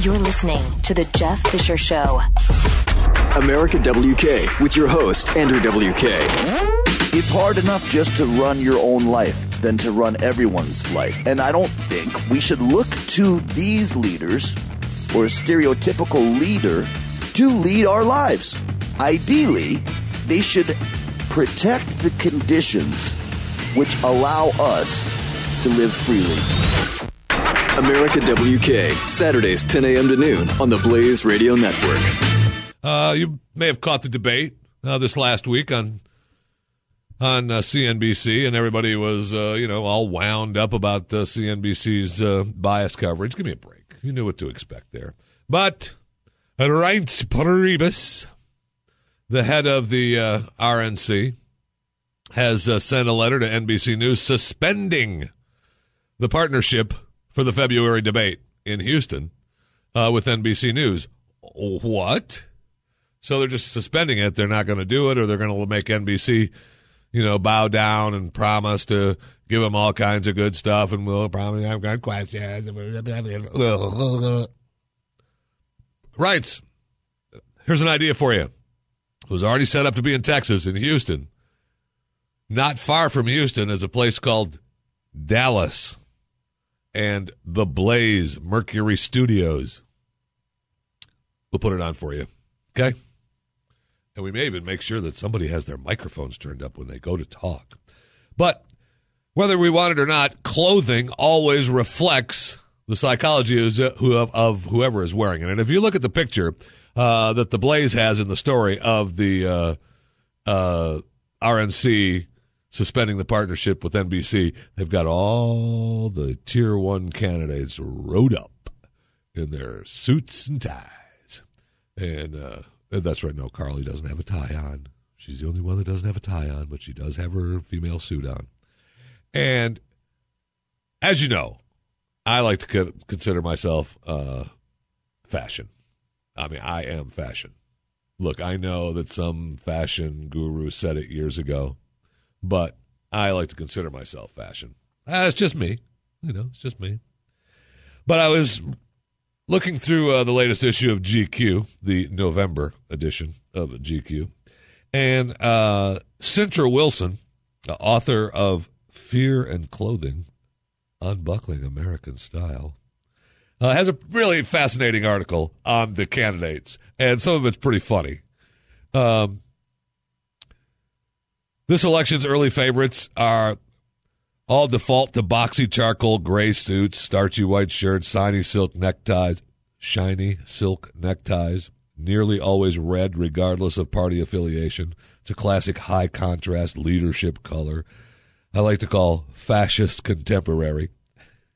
You're listening to The Jeff Fisher Show. America WK with your host, Andrew WK. It's hard enough just to run your own life than to run everyone's life. And I don't think we should look to these leaders or a stereotypical leader to lead our lives. Ideally, they should protect the conditions which allow us to live freely. America WK, Saturdays 10 a.m. to noon on the Blaze Radio Network. Uh, you may have caught the debate uh, this last week on on uh, CNBC, and everybody was, uh, you know, all wound up about uh, CNBC's uh, bias coverage. Give me a break. You knew what to expect there. But Reince Priebus, the head of the RNC, has sent a letter to NBC News suspending the partnership for the February debate in Houston uh, with NBC News. What? So they're just suspending it. They're not going to do it, or they're going to make NBC, you know, bow down and promise to give them all kinds of good stuff, and we'll probably have good questions. Right. Here's an idea for you. It was already set up to be in Texas, in Houston. Not far from Houston is a place called Dallas and The Blaze Mercury Studios. We'll put it on for you. Okay? And we may even make sure that somebody has their microphones turned up when they go to talk. But whether we want it or not, clothing always reflects the psychology of, of whoever is wearing it. And if you look at the picture uh, that the Blaze has in the story of the uh, uh, RNC suspending the partnership with NBC. They've got all the tier one candidates rode up in their suits and ties. And uh, that's right. No, Carly doesn't have a tie on. She's the only one that doesn't have a tie on, but she does have her female suit on. And as you know, I like to consider myself uh, fashion. I mean, I am fashion. Look, I know that some fashion guru said it years ago but I like to consider myself fashion. Uh, it's just me. You know, it's just me. But I was looking through uh, the latest issue of GQ, the November edition of GQ, and uh, Cintra Wilson, author of Fear and Clothing, Unbuckling American Style, uh, has a really fascinating article on the candidates, and some of it's pretty funny. Um, this election's early favorites are all default to boxy charcoal gray suits, starchy white shirts, shiny silk neckties, shiny silk neckties, nearly always red regardless of party affiliation. It's a classic high contrast leadership color. I like to call fascist contemporary.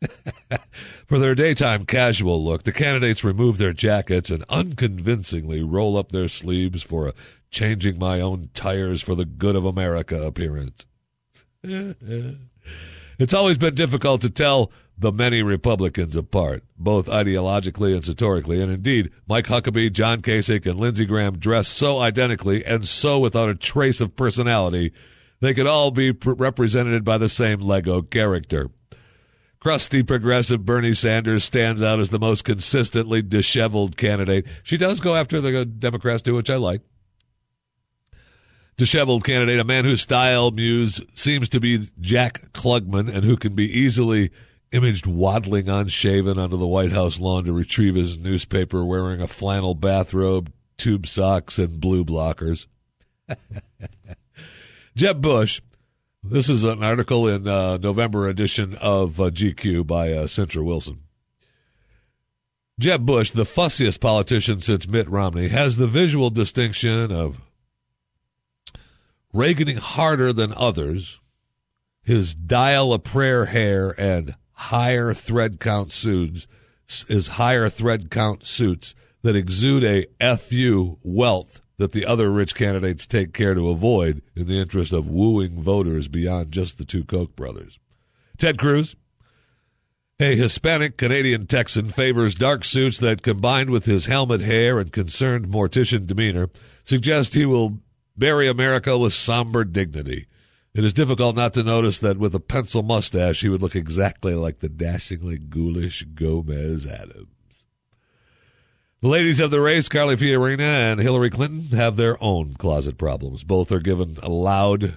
For their daytime casual look, the candidates remove their jackets and unconvincingly roll up their sleeves for a changing my own tires for the good of America appearance. it's always been difficult to tell the many Republicans apart, both ideologically and satirically, and indeed, Mike Huckabee, John Kasich, and Lindsey Graham dress so identically and so without a trace of personality, they could all be represented by the same Lego character. Crusty progressive Bernie Sanders stands out as the most consistently disheveled candidate. She does go after the Democrats too, which I like disheveled candidate, a man whose style muse seems to be Jack Klugman and who can be easily imaged waddling unshaven onto the White House lawn to retrieve his newspaper wearing a flannel bathrobe, tube socks, and blue blockers. Jeb Bush. This is an article in uh, November edition of uh, GQ by uh, Cintra Wilson. Jeb Bush, the fussiest politician since Mitt Romney, has the visual distinction of Reaganing harder than others, his dial a prayer hair and higher thread count suits is higher thread count suits that exude a fu wealth that the other rich candidates take care to avoid in the interest of wooing voters beyond just the two Koch brothers. Ted Cruz, a Hispanic Canadian Texan, favors dark suits that, combined with his helmet hair and concerned mortician demeanor, suggest he will bury America with somber dignity. It is difficult not to notice that with a pencil mustache, he would look exactly like the dashingly ghoulish Gomez Addams. The ladies of the race, Carly Fiorina and Hillary Clinton, have their own closet problems. Both are given loud,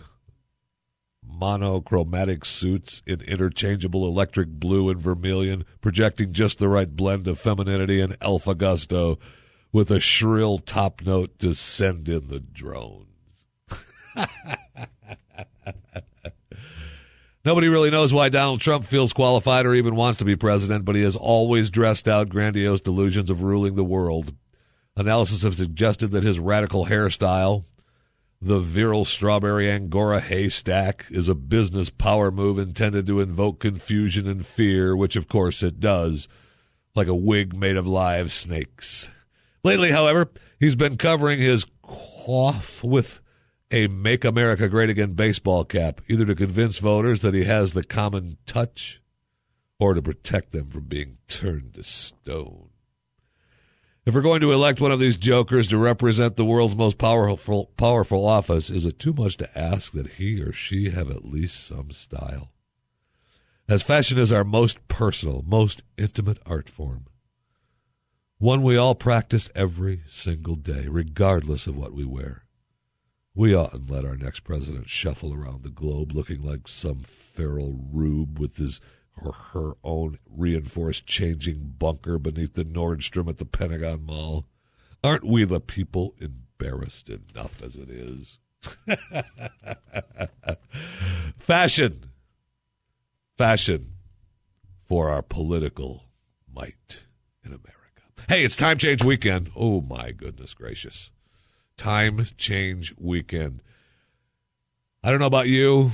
monochromatic suits in interchangeable electric blue and vermilion, projecting just the right blend of femininity and alpha gusto, with a shrill top note to send in the drones. Nobody really knows why Donald Trump feels qualified or even wants to be president, but he has always dressed out grandiose delusions of ruling the world. Analysis have suggested that his radical hairstyle, the virile strawberry angora haystack, is a business power move intended to invoke confusion and fear, which of course it does, like a wig made of live snakes. Lately, however, he's been covering his coif with a Make America Great Again baseball cap, either to convince voters that he has the common touch or to protect them from being turned to stone. If we're going to elect one of these jokers to represent the world's most powerful powerful office, is it too much to ask that he or she have at least some style? As fashion is our most personal, most intimate art form, one we all practice every single day, regardless of what we wear. We oughtn't let our next president shuffle around the globe looking like some feral rube with his or her own reinforced changing bunker beneath the Nordstrom at the Pentagon Mall. Aren't we the people embarrassed enough as it is? Fashion. Fashion for our political might in America. Hey, it's time change weekend. Oh, my goodness gracious time change weekend. I don't know about you.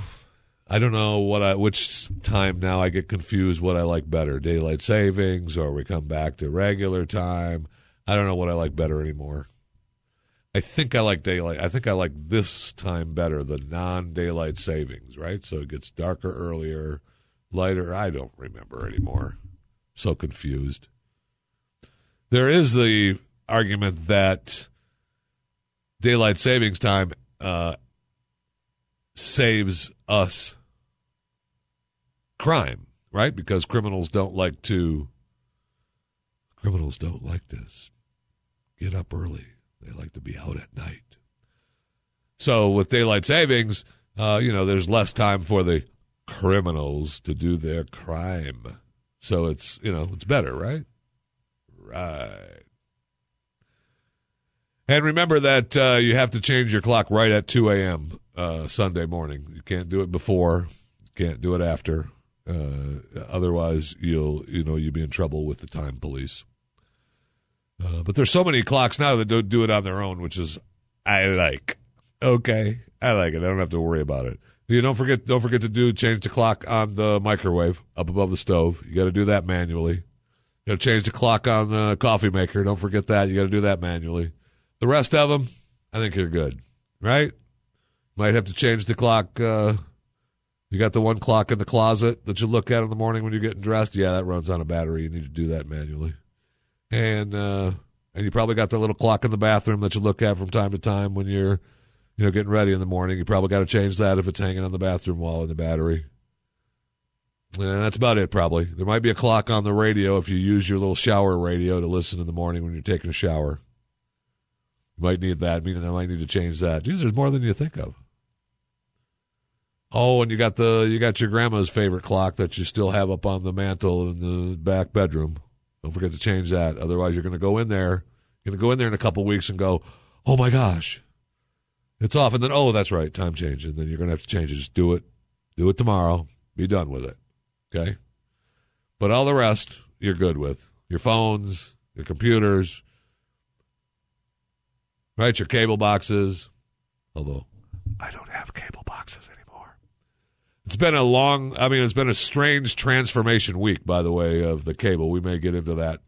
I don't know what I which time now I get confused what I like better, daylight savings or we come back to regular time. I don't know what I like better anymore. I think I like daylight. I think I like this time better, the non-daylight savings, right? So it gets darker earlier, lighter. I don't remember anymore. So confused. There is the argument that daylight savings time uh, saves us crime, right? Because criminals don't like to criminals don't like to get up early. They like to be out at night. So with daylight savings, uh, you know, there's less time for the criminals to do their crime. So it's you know it's better, right? Right. And remember that uh, you have to change your clock right at 2 a.m. Uh, Sunday morning. You can't do it before. Can't do it after. Uh, otherwise, you'll you know you'll be in trouble with the time police. Uh, but there's so many clocks now that don't do it on their own, which is I like. Okay, I like it. I don't have to worry about it. You don't forget don't forget to do change the clock on the microwave up above the stove. You got to do that manually. You got to change the clock on the coffee maker. Don't forget that. You got to do that manually. The rest of them, I think you're good, right? Might have to change the clock. Uh, you got the one clock in the closet that you look at in the morning when you're getting dressed. Yeah, that runs on a battery. You need to do that manually. And uh, and you probably got the little clock in the bathroom that you look at from time to time when you're, you know, getting ready in the morning. You probably got to change that if it's hanging on the bathroom wall in the battery. And that's about it, probably. There might be a clock on the radio if you use your little shower radio to listen in the morning when you're taking a shower. You might need that, meaning I might need to change that. Geez, there's more than you think of. Oh, and you got the you got your grandma's favorite clock that you still have up on the mantle in the back bedroom. Don't forget to change that. Otherwise, you're going to go in there. You're going to go in there in a couple weeks and go, "Oh my gosh, it's off." And then, "Oh, that's right, time change." And then you're going to have to change it. Just do it. Do it tomorrow. Be done with it. Okay. But all the rest, you're good with your phones, your computers, right? Your cable boxes. Although I don't have cable boxes anymore. It's been a long, I mean, it's been a strange transformation week, by the way, of the cable. We may get into that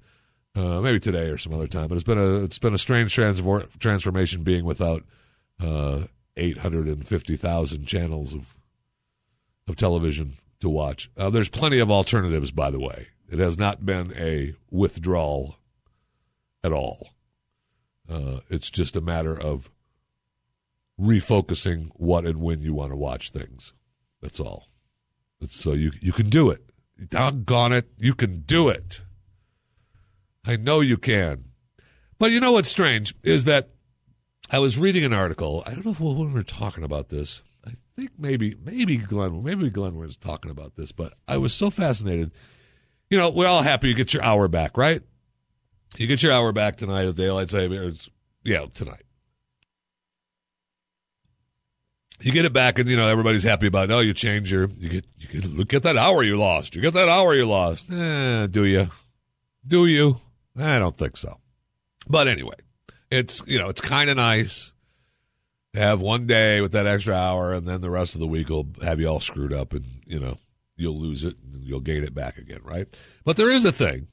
uh, maybe today or some other time. But it's been a it's been a strange transfor- transformation being without uh, eight hundred and fifty thousand channels of of television to watch. Uh, there's plenty of alternatives, by the way. It has not been a withdrawal at all. Uh, it's just a matter of refocusing what and when you want to watch things. That's all. So you you can do it. Doggone it, you can do it. I know you can. But you know what's strange is that I was reading an article. I don't know if we were talking about this. I think maybe maybe Glenn maybe Glenn was talking about this, but I was so fascinated. You know, we're all happy you get your hour back, right? You get your hour back tonight of daylight savings. Yeah, tonight. You get it back, and you know everybody's happy about. It. Oh, you change your you get you get look at that hour you lost. You get that hour you lost. Eh, do you? Do you? I don't think so. But anyway, it's you know it's kind of nice to have one day with that extra hour, and then the rest of the week will have you all screwed up, and you know you'll lose it and you'll gain it back again, right? But there is a thing,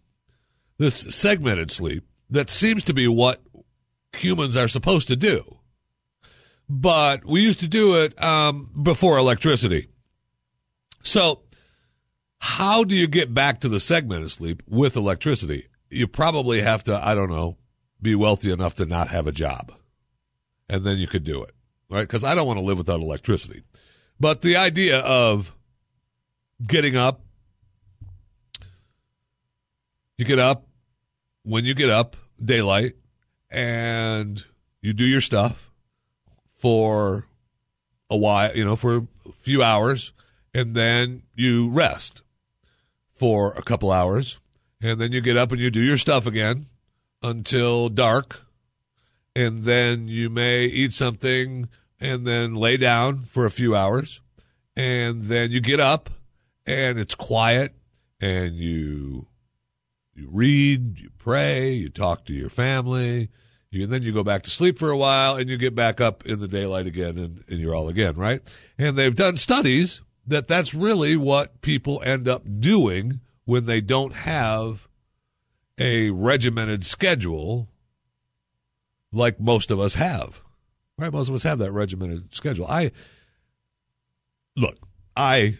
this segmented sleep that seems to be what humans are supposed to do. But we used to do it um, before electricity. So, how do you get back to the segmented sleep with electricity? You probably have to, I don't know, be wealthy enough to not have a job. And then you could do it, right? Because I don't want to live without electricity. But the idea of getting up, you get up when you get up, daylight, and you do your stuff for a while, you know, for a few hours, and then you rest for a couple hours, and then you get up and you do your stuff again until dark, and then you may eat something and then lay down for a few hours, and then you get up and it's quiet, and you you read, you pray, you talk to your family, and then you go back to sleep for a while, and you get back up in the daylight again, and, and you're all again, right? And they've done studies that that's really what people end up doing when they don't have a regimented schedule like most of us have. Right? Most of us have that regimented schedule. I look, I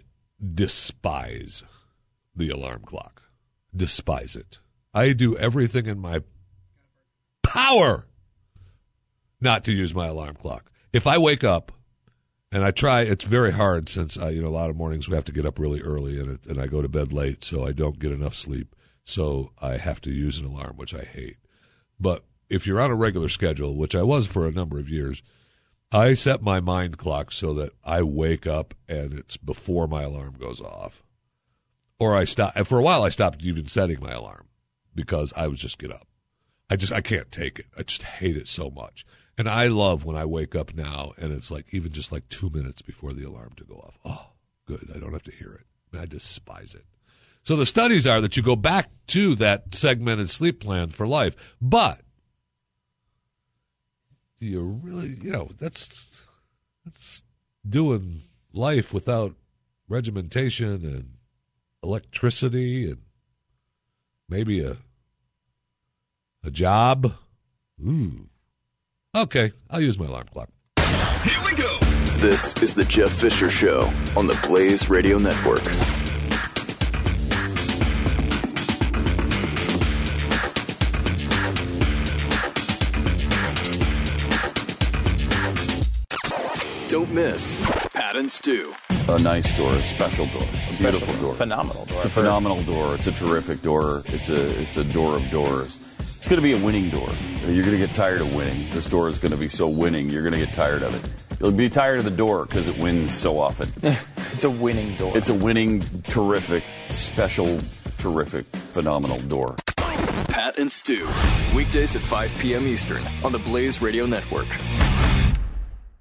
despise the alarm clock. Despise it. I do everything in my power not to use my alarm clock. If I wake up and I try, it's very hard since uh, you know a lot of mornings we have to get up really early and it, and I go to bed late, so I don't get enough sleep. So I have to use an alarm, which I hate. But if you're on a regular schedule, which I was for a number of years, I set my mind clock so that I wake up and it's before my alarm goes off. Or I stop. And for a while, I stopped even setting my alarm because I would just get up. I just I can't take it. I just hate it so much. And I love when I wake up now and it's like even just like two minutes before the alarm to go off. Oh, good. I don't have to hear it. I despise it. So the studies are that you go back to that segmented sleep plan for life, but do you really, you know, that's that's doing life without regimentation and electricity and maybe a a job. Ooh. Okay, I'll use my alarm clock. Here we go. This is the Jeff Fisher Show on the Blaze Radio Network. Don't miss Pat and Stu. a nice door, a special door, a beautiful door, phenomenal door. It's a phenomenal door. It's a terrific door. It's a it's a door of doors. It's going to be a winning door. You're going to get tired of winning. This door is going to be so winning. You're going to get tired of it. You'll be tired of the door because it wins so often. It's a winning door. it's a winning, terrific, special, terrific, phenomenal door. Pat and Stu. Weekdays at 5 p.m. Eastern on the Blaze Radio Network.